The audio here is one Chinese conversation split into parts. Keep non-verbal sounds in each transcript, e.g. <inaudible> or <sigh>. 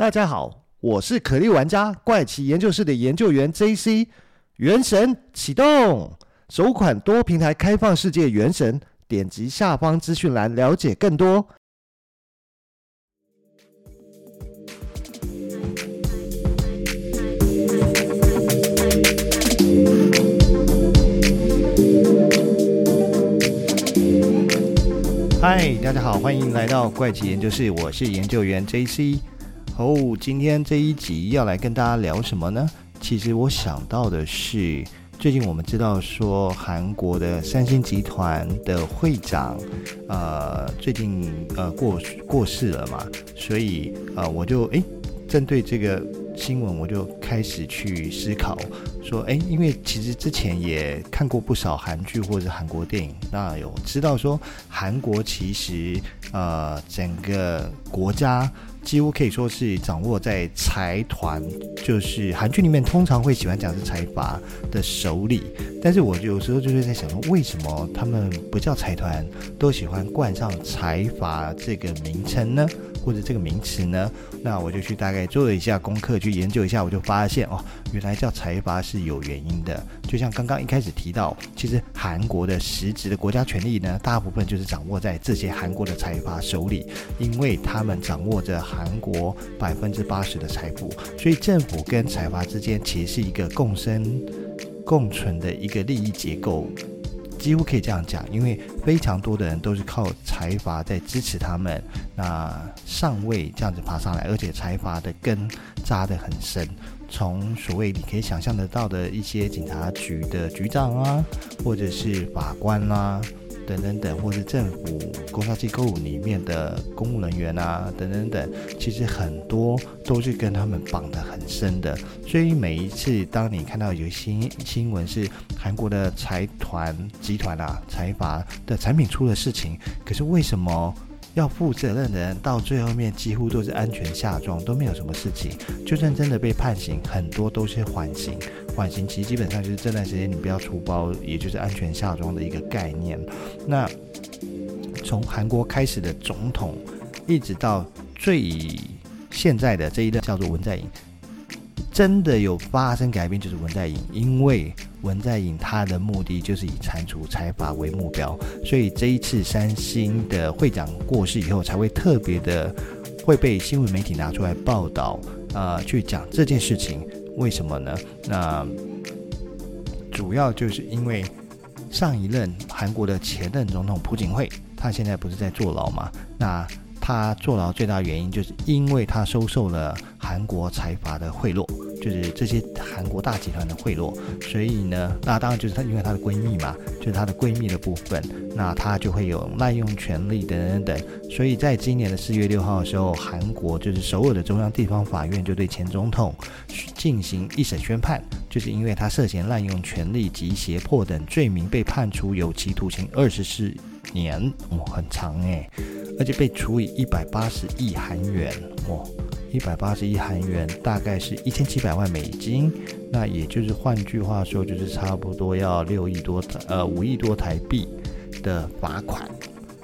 大家好，我是可莉玩家怪奇研究室的研究员 JC。原神启动，首款多平台开放世界原神，点击下方资讯栏了解更多。嗨，大家好，欢迎来到怪奇研究室，我是研究员 JC。哦，今天这一集要来跟大家聊什么呢？其实我想到的是，最近我们知道说韩国的三星集团的会长，呃，最近呃过过世了嘛，所以呃我就诶针对这个新闻，我就开始去思考说，诶，因为其实之前也看过不少韩剧或者韩国电影，那有知道说韩国其实呃整个国家。几乎可以说是掌握在财团，就是韩剧里面通常会喜欢讲是财阀的手里。但是我有时候就是在想说，为什么他们不叫财团，都喜欢冠上财阀这个名称呢？或者这个名词呢？那我就去大概做了一下功课，去研究一下，我就发现哦，原来叫财阀是有原因的。就像刚刚一开始提到，其实韩国的实质的国家权力呢，大部分就是掌握在这些韩国的财阀手里，因为他们掌握着韩国百分之八十的财富，所以政府跟财阀之间其实是一个共生共存的一个利益结构。几乎可以这样讲，因为非常多的人都是靠财阀在支持他们，那上位这样子爬上来，而且财阀的根扎得很深，从所谓你可以想象得到的一些警察局的局长啊，或者是法官啦、等等等，或是政府工商机构里面的公务人员啊，等等等，其实很多都是跟他们绑得很深的。所以每一次当你看到有新新闻是韩国的财团集团啊、财阀的产品出了事情，可是为什么？要负责任的人到最后面几乎都是安全下装，都没有什么事情。就算真的被判刑，很多都是缓刑。缓刑其实基本上就是这段时间你不要出包，也就是安全下装的一个概念。那从韩国开始的总统，一直到最现在的这一任叫做文在寅，真的有发生改变就是文在寅，因为。文在寅他的目的就是以铲除财阀为目标，所以这一次三星的会长过世以后，才会特别的会被新闻媒体拿出来报道，呃，去讲这件事情。为什么呢？那主要就是因为上一任韩国的前任总统朴槿惠，他现在不是在坐牢吗？那他坐牢最大原因就是因为他收受了韩国财阀的贿赂。就是这些韩国大集团的贿赂，所以呢，那当然就是她，因为她的闺蜜嘛，就是她的闺蜜的部分，那她就会有滥用权力等等等。所以在今年的四月六号的时候，韩国就是首尔的中央地方法院就对前总统进行一审宣判，就是因为他涉嫌滥用权力及胁迫等罪名，被判处有期徒刑二十四年，哦，很长诶，而且被处以一百八十亿韩元，哦。一百八十亿韩元，大概是一千七百万美金，那也就是换句话说，就是差不多要六亿多台，呃，五亿多台币的罚款。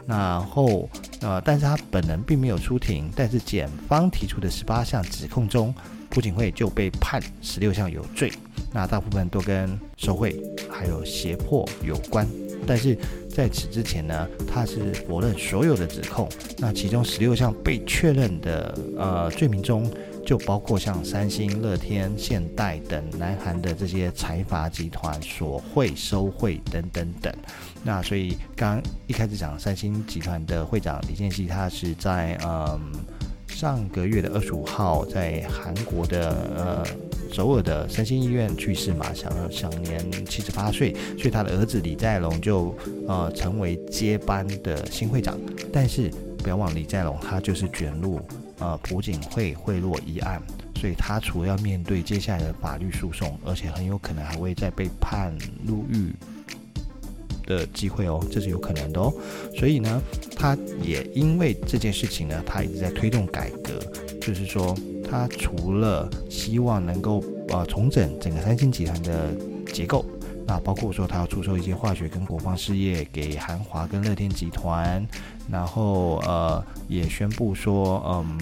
然后，呃，但是他本人并没有出庭，但是检方提出的十八项指控中，朴槿惠就被判十六项有罪，那大部分都跟受贿还有胁迫有关，但是。在此之前呢，他是否认所有的指控。那其中十六项被确认的呃罪名中，就包括像三星、乐天、现代等南韩的这些财阀集团索贿、收贿等等等。那所以刚一开始讲三星集团的会长李健熙，他是在嗯上个月的二十五号在韩国的呃。首尔的三星医院去世嘛，享享年七十八岁，所以他的儿子李在龙就呃成为接班的新会长。但是不要忘李在龙他就是卷入呃朴槿惠贿赂一案，所以他除了要面对接下来的法律诉讼，而且很有可能还会再被判入狱的机会哦，这是有可能的哦。所以呢，他也因为这件事情呢，他一直在推动改革，就是说。他除了希望能够呃重整整个三星集团的结构，那包括说他要出售一些化学跟国防事业给韩华跟乐天集团，然后呃也宣布说嗯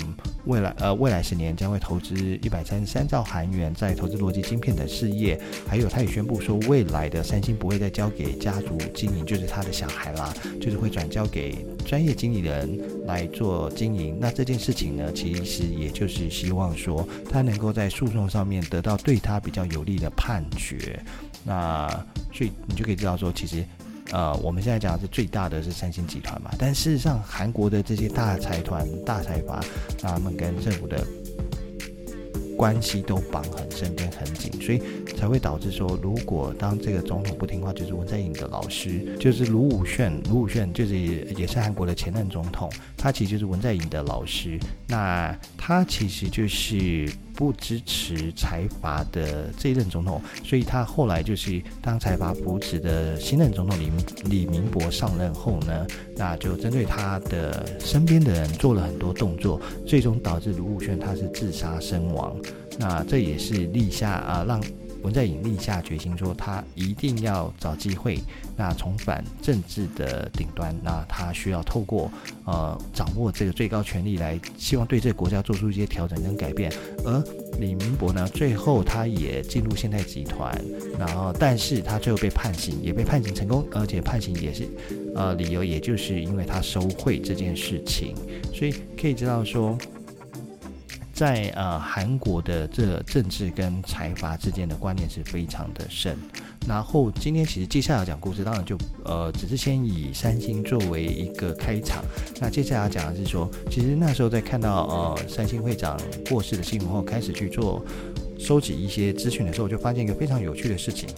未来呃未来十年将会投资一百三十三兆韩元在投资逻辑晶片的事业，还有他也宣布说，未来的三星不会再交给家族经营，就是他的小孩啦，就是会转交给专业经理人来做经营。那这件事情呢，其实也就是希望说，他能够在诉讼上面得到对他比较有利的判决。那所以你就可以知道说，其实。呃，我们现在讲的是最大的是三星集团嘛，但事实上，韩国的这些大财团、大财阀，他们跟政府的关系都绑很深、跟很紧，所以才会导致说，如果当这个总统不听话，就是文在寅的老师，就是卢武铉，卢武铉就是也是韩国的前任总统，他其实就是文在寅的老师，那他其实就是。不支持财阀的这一任总统，所以他后来就是当财阀扶持的新任总统李李明博上任后呢，那就针对他的身边的人做了很多动作，最终导致卢武铉他是自杀身亡。那这也是立下啊让。文在寅立下决心，说他一定要找机会，那重返政治的顶端。那他需要透过呃掌握这个最高权力来，希望对这个国家做出一些调整跟改变。而李明博呢，最后他也进入现代集团，然后但是他最后被判刑，也被判刑成功，而且判刑也是呃理由，也就是因为他收贿这件事情。所以可以知道说。在呃韩国的这政治跟财阀之间的观念是非常的深。然后今天其实接下来要讲故事，当然就呃只是先以三星作为一个开场。那接下来要讲的是说，其实那时候在看到呃三星会长过世的新闻后，开始去做收集一些资讯的时候，就发现一个非常有趣的事情，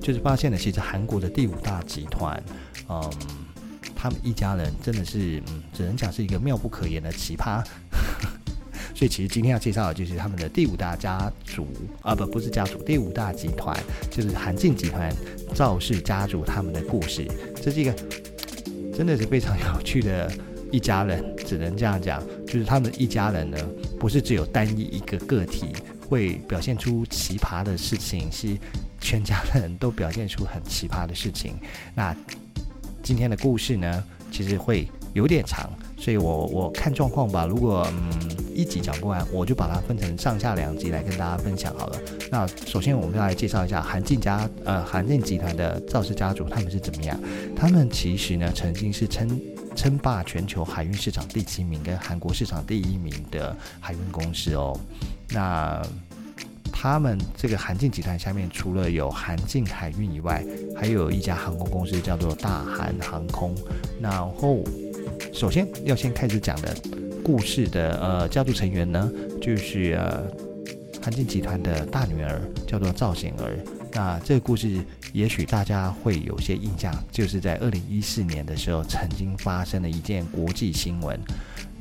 就是发现了其实韩国的第五大集团，嗯，他们一家人真的是嗯只能讲是一个妙不可言的奇葩。所以其实今天要介绍的就是他们的第五大家族啊，不，不是家族，第五大集团就是韩进集团赵氏家族他们的故事。这是一个真的是非常有趣的一家人，只能这样讲，就是他们一家人呢，不是只有单一一个个体会表现出奇葩的事情，是全家人都表现出很奇葩的事情。那今天的故事呢，其实会有点长。所以我我看状况吧，如果嗯一集讲不完，我就把它分成上下两集来跟大家分享好了。那首先我们要来介绍一下韩进家呃韩进集团的赵氏家族他们是怎么样？他们其实呢曾经是称称霸全球海运市场第七名跟韩国市场第一名的海运公司哦。那他们这个韩进集团下面除了有韩进海运以外，还有一家航空公司叫做大韩航空，然后。首先要先开始讲的故事的呃家族成员呢，就是呃韩进集团的大女儿叫做赵贤儿。那这个故事也许大家会有些印象，就是在二零一四年的时候曾经发生了一件国际新闻。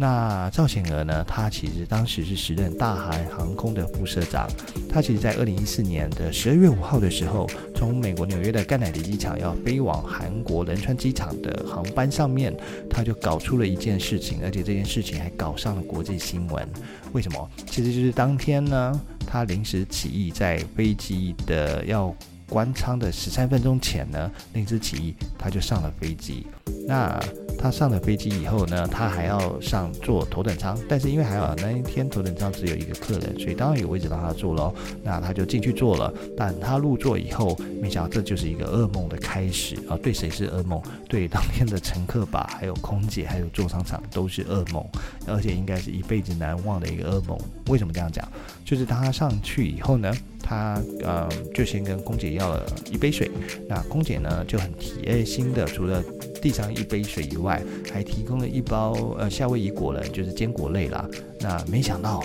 那赵显娥呢？他其实当时是时任大韩航空的副社长。他其实，在二零一四年的十二月五号的时候，从美国纽约的甘乃迪机场要飞往韩国仁川机场的航班上面，他就搞出了一件事情，而且这件事情还搞上了国际新闻。为什么？其实就是当天呢，他临时起意，在飞机的要关舱的十三分钟前呢，临时起意，他就上了飞机。那他上了飞机以后呢，他还要上坐头等舱，但是因为还好那一天头等舱只有一个客人，所以当然有位置让他坐喽。那他就进去坐了，但他入座以后，没想到这就是一个噩梦的开始啊！对谁是噩梦？对当天的乘客吧，还有空姐，还有座舱长都是噩梦，而且应该是一辈子难忘的一个噩梦。为什么这样讲？就是当他上去以后呢，他呃就先跟空姐要了一杯水，那空姐呢就很贴心的，除了递上一杯水以外，还提供了一包呃夏威夷果仁，就是坚果类啦。那没想到，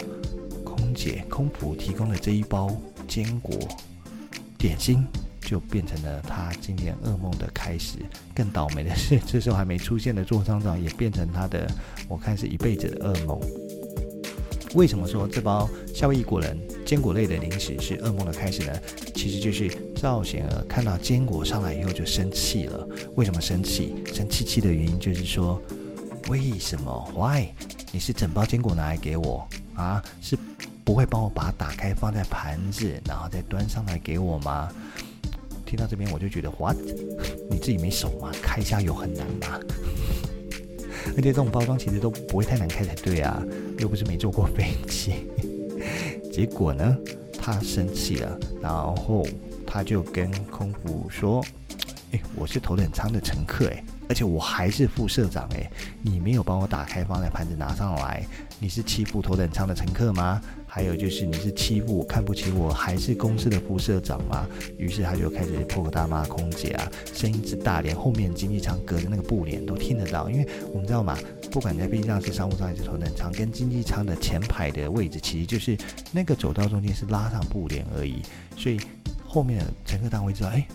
空姐空服提供的这一包坚果点心，就变成了他今天噩梦的开始。更倒霉的是，这时候还没出现的座舱长也变成他的，我看是一辈子的噩梦。为什么说这包夏威夷果仁坚果类的零食是噩梦的开始呢？其实就是赵贤儿看到坚果上来以后就生气了。为什么生气？生气气的原因就是说，为什么？Why？你是整包坚果拿来给我啊？是不会帮我把它打开放在盘子，然后再端上来给我吗？听到这边我就觉得，What？你自己没手吗？开一下有很难吗？<laughs> 而且这种包装其实都不会太难开才对啊，又不是没坐过飞机。结果呢，他生气了，然后他就跟空服说：“哎，我是头等舱的乘客，哎。”而且我还是副社长诶，你没有帮我打开，放在盘子拿上来，你是欺负头等舱的乘客吗？还有就是你是欺负我，看不起我，还是公司的副社长吗？于是他就开始破口大骂空姐啊，声音之大，连后面经济舱隔着那个布帘都听得到。因为我们知道嘛，不管在飞机上是商务舱还是头等舱，跟经济舱的前排的位置，其实就是那个走道中间是拉上布帘而已，所以后面的乘客当然会知道，哎。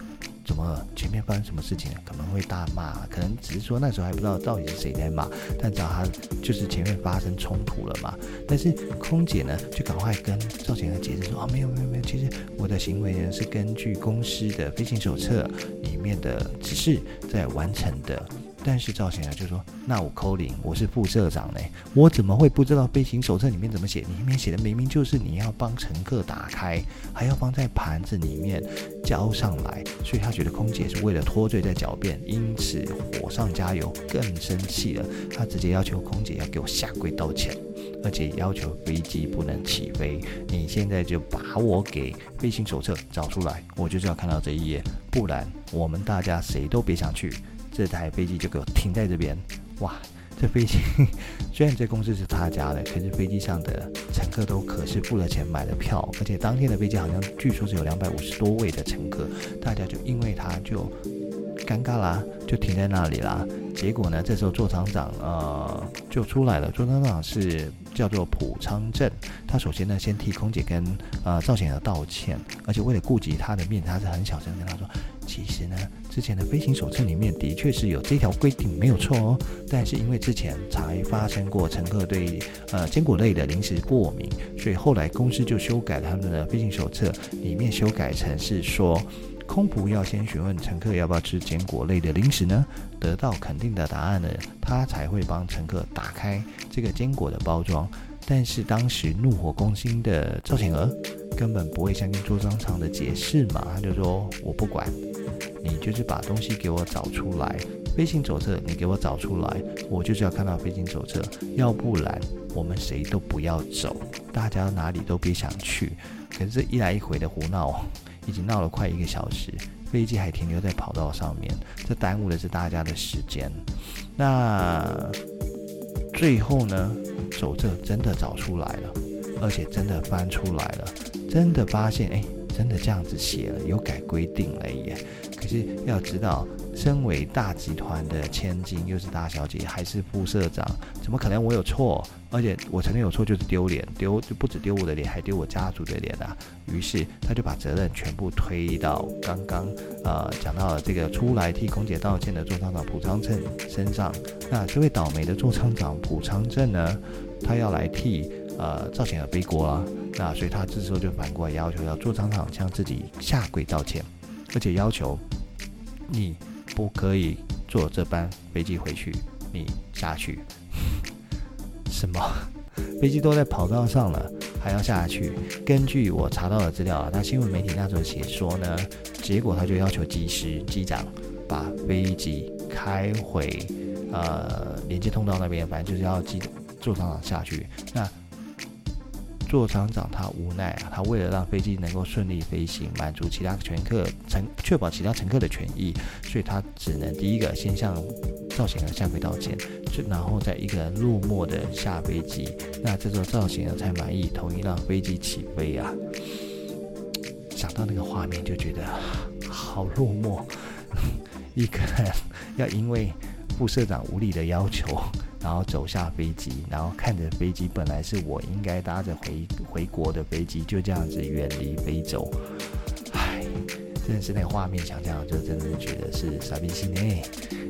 什么？前面发生什么事情？可能会大骂，可能只是说那时候还不知道到底是谁在骂，但只要他就是前面发生冲突了嘛。但是空姐呢，就赶快跟赵贤和解释说啊，没有没有没有，其实我的行为呢是根据公司的飞行手册里面的指示在完成的。但是赵贤啊就说：“那我扣零，我是副社长嘞，我怎么会不知道飞行手册里面怎么写？里面写的明明就是你要帮乘客打开，还要放在盘子里面交上来。所以他觉得空姐是为了脱罪在狡辩，因此火上加油，更生气了。他直接要求空姐要给我下跪道歉，而且要求飞机不能起飞。你现在就把我给飞行手册找出来，我就是要看到这一页，不然我们大家谁都别想去。”这台飞机就给我停在这边，哇！这飞机 <laughs> 虽然这公司是他家的，可是飞机上的乘客都可是付了钱买的票，而且当天的飞机好像据说是有两百五十多位的乘客，大家就因为他就尴尬啦，就停在那里啦。结果呢，这时候座舱长呃就出来了，座舱长是叫做浦昌镇，他首先呢先替空姐跟呃赵显儿道歉，而且为了顾及他的面，他是很小声跟他说。其实呢，之前的飞行手册里面的确是有这条规定，没有错哦。但是因为之前才发生过乘客对呃坚果类的零食过敏，所以后来公司就修改他们的飞行手册，里面修改成是说，空服要先询问乘客要不要吃坚果类的零食呢，得到肯定的答案呢，他才会帮乘客打开这个坚果的包装。但是当时怒火攻心的赵显娥根本不会相信座舱长的解释嘛，他就说我不管。你就是把东西给我找出来，飞行手册你给我找出来，我就是要看到飞行手册，要不然我们谁都不要走，大家哪里都别想去。可是这一来一回的胡闹，<laughs> 已经闹了快一个小时，飞机还停留在跑道上面，这耽误的是大家的时间。那最后呢，手册真的找出来了，而且真的翻出来了，真的发现，哎，真的这样子写了，有改规定了耶。可是要知道，身为大集团的千金，又是大小姐，还是副社长，怎么可能我有错？而且我承认有错就是丢脸，丢就不止丢我的脸，还丢我家族的脸啊！于是他就把责任全部推到刚刚呃讲到了这个出来替空姐道歉的座舱长朴昌正身上。那这位倒霉的座舱长朴昌正呢，他要来替呃赵显儿背锅啊！那所以他这时候就反过来要求要座舱长向自己下跪道歉。而且要求你不可以坐这班飞机回去，你下去。<laughs> 什么？飞机都在跑道上了，还要下去？根据我查到的资料啊，那新闻媒体那时候写说呢，结果他就要求机师、机长把飞机开回呃连接通道那边，反正就是要机座舱长下去。那座舱长他无奈啊，他为了让飞机能够顺利飞行，满足其他乘客乘确保其他乘客的权益，所以他只能第一个先向赵显儿下跪道歉，就然后再一个人落寞的下飞机。那这时候赵显儿才满意，同意让飞机起飞啊。想到那个画面就觉得好落寞，<laughs> 一个人要因为副社长无理的要求。然后走下飞机，然后看着飞机，本来是我应该搭着回回国的飞机，就这样子远离飞走，唉，真的是那个画面想象，就真的觉得是傻逼心呢。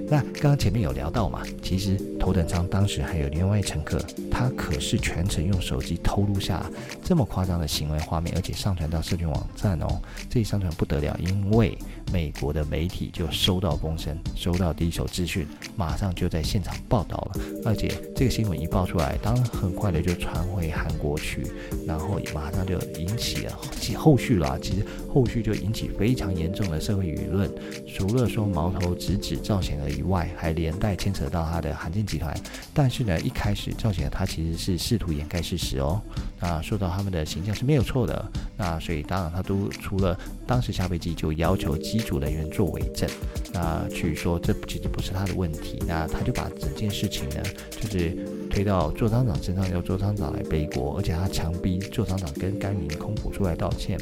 那刚刚前面有聊到嘛，其实头等舱当时还有另外乘客，他可是全程用手机偷录下这么夸张的行为画面，而且上传到社群网站哦。这一上传不得了，因为美国的媒体就收到风声，收到第一手资讯，马上就在现场报道了。而且这个新闻一爆出来，当然很快的就传回韩国去，然后马上就引起了其后续了。其实后续就引起非常严重的社会舆论，除了说矛头直指赵显儿以外，还连带牵扯到他的韩进集团。但是呢，一开始赵显儿他其实是试图掩盖事实哦，那说到他们的形象是没有错的，那所以当然他都除了当时下飞机就要求机组人员做伪证，那去说这其实不是他的问题，那他就把整件事情呢，就是推到座舱长身上，要座舱长来背锅，而且他强逼座舱长跟该名空服出来道歉，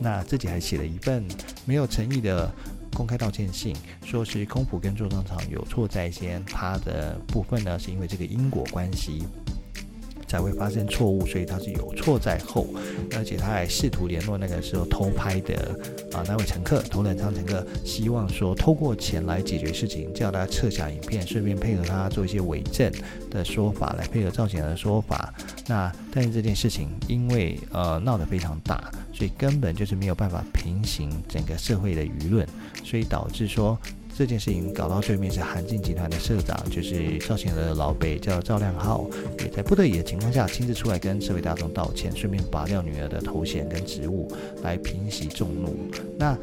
那自己还写了一份没有诚意的。公开道歉信，说是空普跟座舱长有错在先，他的部分呢是因为这个因果关系。才会发生错误，所以他是有错在后，而且他还试图联络那个时候偷拍的啊那位乘客，头等舱乘客，希望说透过钱来解决事情，叫他撤下影片，顺便配合他做一些伪证的说法来配合赵显的说法。那但是这件事情因为呃闹得非常大。所以根本就是没有办法平息整个社会的舆论，所以导致说这件事情搞到最面是韩进集团的社长，就是赵显儿的老辈叫赵亮浩，也在不得已的情况下亲自出来跟社会大众道歉，顺便拔掉女儿的头衔跟职务来平息众怒。那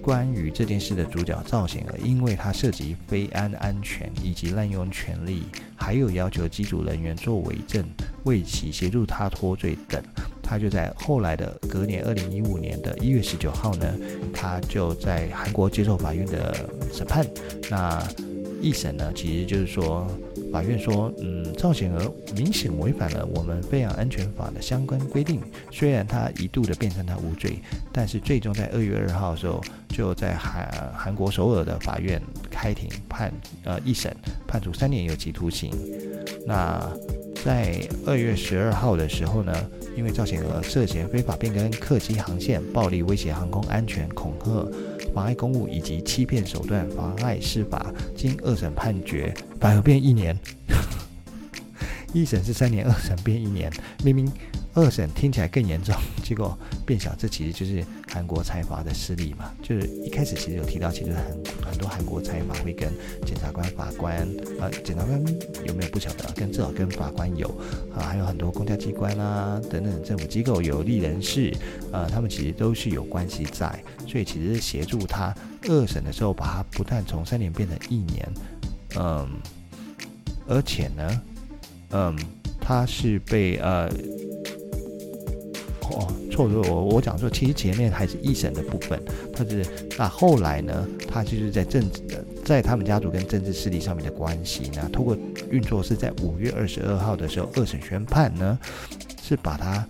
关于这件事的主角赵显儿，因为他涉及非安安全以及滥用权力，还有要求机组人员做伪证，为其协助他脱罪等。他就在后来的隔年，二零一五年的一月十九号呢，他就在韩国接受法院的审判。那一审呢，其实就是说，法院说，嗯，赵显娥明显违反了我们飞航安全法的相关规定。虽然他一度的辩称他无罪，但是最终在二月二号的时候，就在韩韩国首尔的法院开庭判，呃，一审判处三年有期徒刑。那在二月十二号的时候呢，因为赵显娥涉嫌非法变更客机航线、暴力威胁航空安全、恐吓、妨碍公务以及欺骗手段妨碍司法，经二审判决，反而变一年。<laughs> 一审是三年，二审变一年，明明。二审听起来更严重，结果变小，这其实就是韩国财阀的势力嘛。就是一开始其实有提到，其实很很多韩国财阀会跟检察官、法官，呃，检察官有没有不晓得，跟至少跟法官有啊，还有很多公家机关啊等等政府机构有利人士，呃，他们其实都是有关系在，所以其实协助他二审的时候，把他不但从三年变成一年，嗯，而且呢，嗯，他是被呃。哦，错错，我我讲说，其实前面还是一审的部分，他是那后来呢，他就是在政治的，在他们家族跟政治势力上面的关系呢，通过运作是在五月二十二号的时候，二审宣判呢，是把他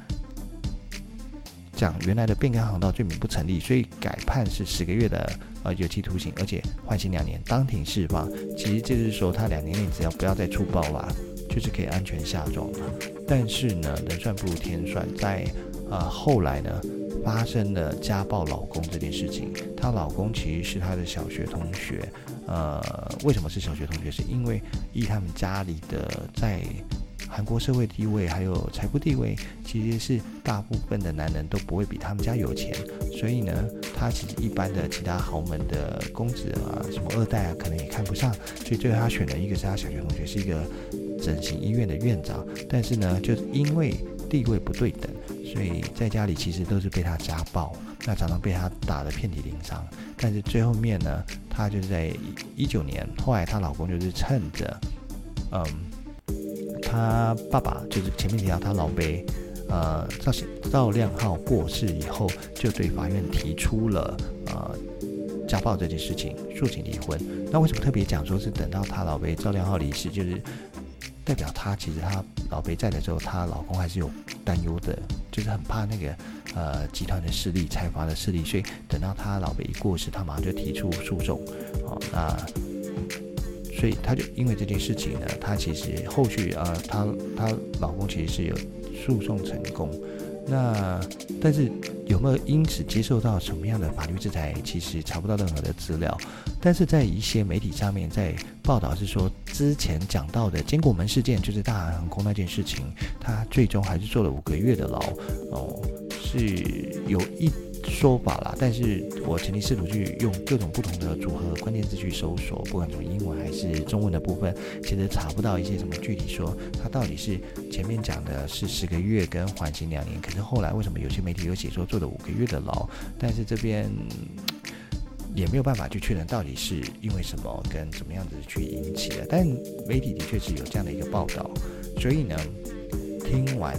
讲原来的变更航道罪名不成立，所以改判是十个月的呃有期徒刑，而且缓刑两年，当庭释放。其实就是说，他两年内只要不要再出包了，就是可以安全下庄了。但是呢，人算不如天算，在呃，后来呢，发生了家暴老公这件事情。她老公其实是她的小学同学。呃，为什么是小学同学？是因为以他们家里的在韩国社会地位还有财富地位，其实是大部分的男人都不会比他们家有钱。所以呢，他其实一般的其他豪门的公子啊，什么二代啊，可能也看不上。所以最后他选了一个是他小学同学，是一个整形医院的院长。但是呢，就因为地位不对等。所以在家里其实都是被他家暴，那常常被他打得遍体鳞伤。但是最后面呢，她就是在一九年，后来她老公就是趁着，嗯，她爸爸就是前面提到她老辈，呃，赵赵亮浩过世以后，就对法院提出了呃家暴这件事情，诉请离婚。那为什么特别讲说是等到她老辈赵亮浩离世，就是？代表她其实她老贝在的时候，她老公还是有担忧的，就是很怕那个呃集团的势力、财阀的势力，所以等到她老贝一过世，她马上就提出诉讼，哦，那所以她就因为这件事情呢，她其实后续啊，她她老公其实是有诉讼成功，那但是有没有因此接受到什么样的法律制裁？其实查不到任何的资料。但是在一些媒体上面在报道是说，之前讲到的坚果门事件，就是大韩航空那件事情，他最终还是坐了五个月的牢。哦，是有一。说法啦，但是我曾经试图去用各种不同的组合关键字去搜索，不管从英文还是中文的部分，其实查不到一些什么具体说他到底是前面讲的是十个月跟缓刑两年，可是后来为什么有些媒体有写说坐了五个月的牢？但是这边也没有办法去确认到底是因为什么跟怎么样子去引起的，但媒体的确是有这样的一个报道，所以呢，听完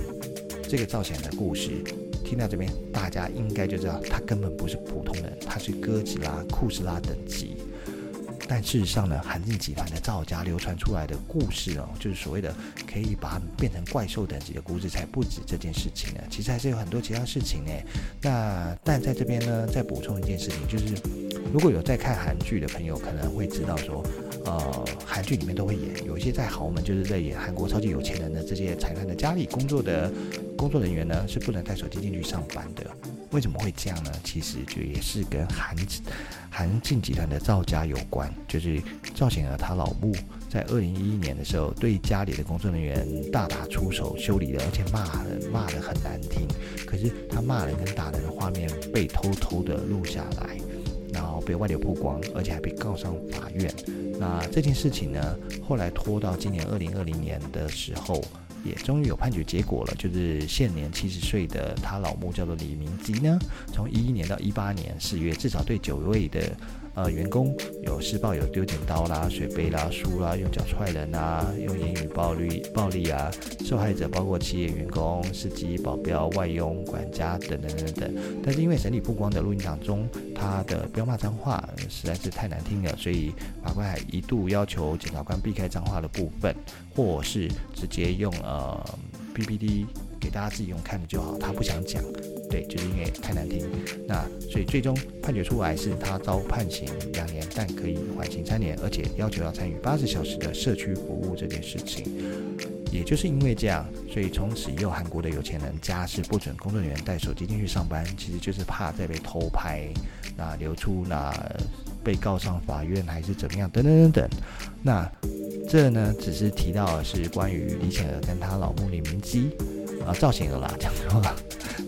这个赵显的故事。听到这边，大家应该就知道他根本不是普通人，他是哥吉拉、库斯拉等级。但事实上呢，韩进集团的造假流传出来的故事哦，就是所谓的可以把他们变成怪兽等级的故事，才不止这件事情呢。其实还是有很多其他事情呢。那但在这边呢，再补充一件事情，就是如果有在看韩剧的朋友，可能会知道说，呃，韩剧里面都会演有一些在豪门，就是在演韩国超级有钱人的这些财团的家里工作的。工作人员呢是不能带手机进去上班的，为什么会这样呢？其实就也是跟韩韩进集团的赵家有关。就是赵显儿他老母在二零一一年的时候，对家里的工作人员大打出手，修理了，而且骂人骂得很难听。可是他骂人跟打人的画面被偷偷的录下来，然后被外流曝光，而且还被告上法院。那这件事情呢，后来拖到今年二零二零年的时候。也终于有判决结果了，就是现年七十岁的他老母叫做李明基呢，从一一年到一八年四月，至少对九位的。呃，员工有施暴，有丢剪刀啦、水杯啦、书啦，用脚踹人啊，用言语暴力暴力啊。受害者包括企业员工、司机、保镖、外佣、管家等等等等。但是因为审理曝光的录音档中，他的飙骂脏话实在是太难听了，所以法官还一度要求检察官避开脏话的部分，或是直接用呃 PPT 给大家自己用看的就好。他不想讲。对，就是因为太难听，那所以最终判决出来是他遭判刑两年，但可以缓刑三年，而且要求要参与八十小时的社区服务这件事情。也就是因为这样，所以从此以后韩国的有钱人家是不准工作人员带手机进去上班，其实就是怕再被偷拍，那流出那被告上法院还是怎么样等等等等。那这呢，只是提到的是关于李显儿跟他老公李明基啊赵显儿啦，<laughs> 讲错了。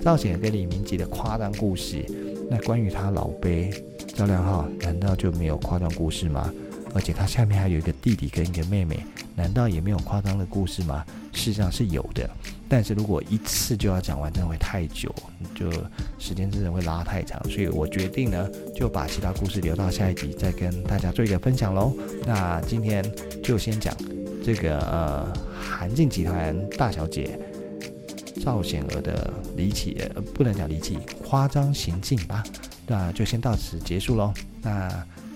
赵显儿跟李明基的夸张故事，那关于他老辈赵亮浩，难道就没有夸张故事吗？而且他下面还有一个弟弟跟一个妹妹，难道也没有夸张的故事吗？事实上是有的，但是如果一次就要讲完，真的会太久，就时间真的会拉太长，所以我决定呢，就把其他故事留到下一集再跟大家做一个分享喽。那今天就先讲这个呃韩进集团大小姐。赵显娥的离奇，不能讲离奇，夸张行径吧。那就先到此结束喽。那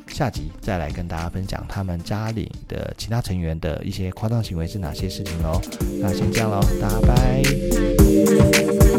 下集再来跟大家分享他们家里的其他成员的一些夸张行为是哪些事情喽。那先这样喽，大家拜。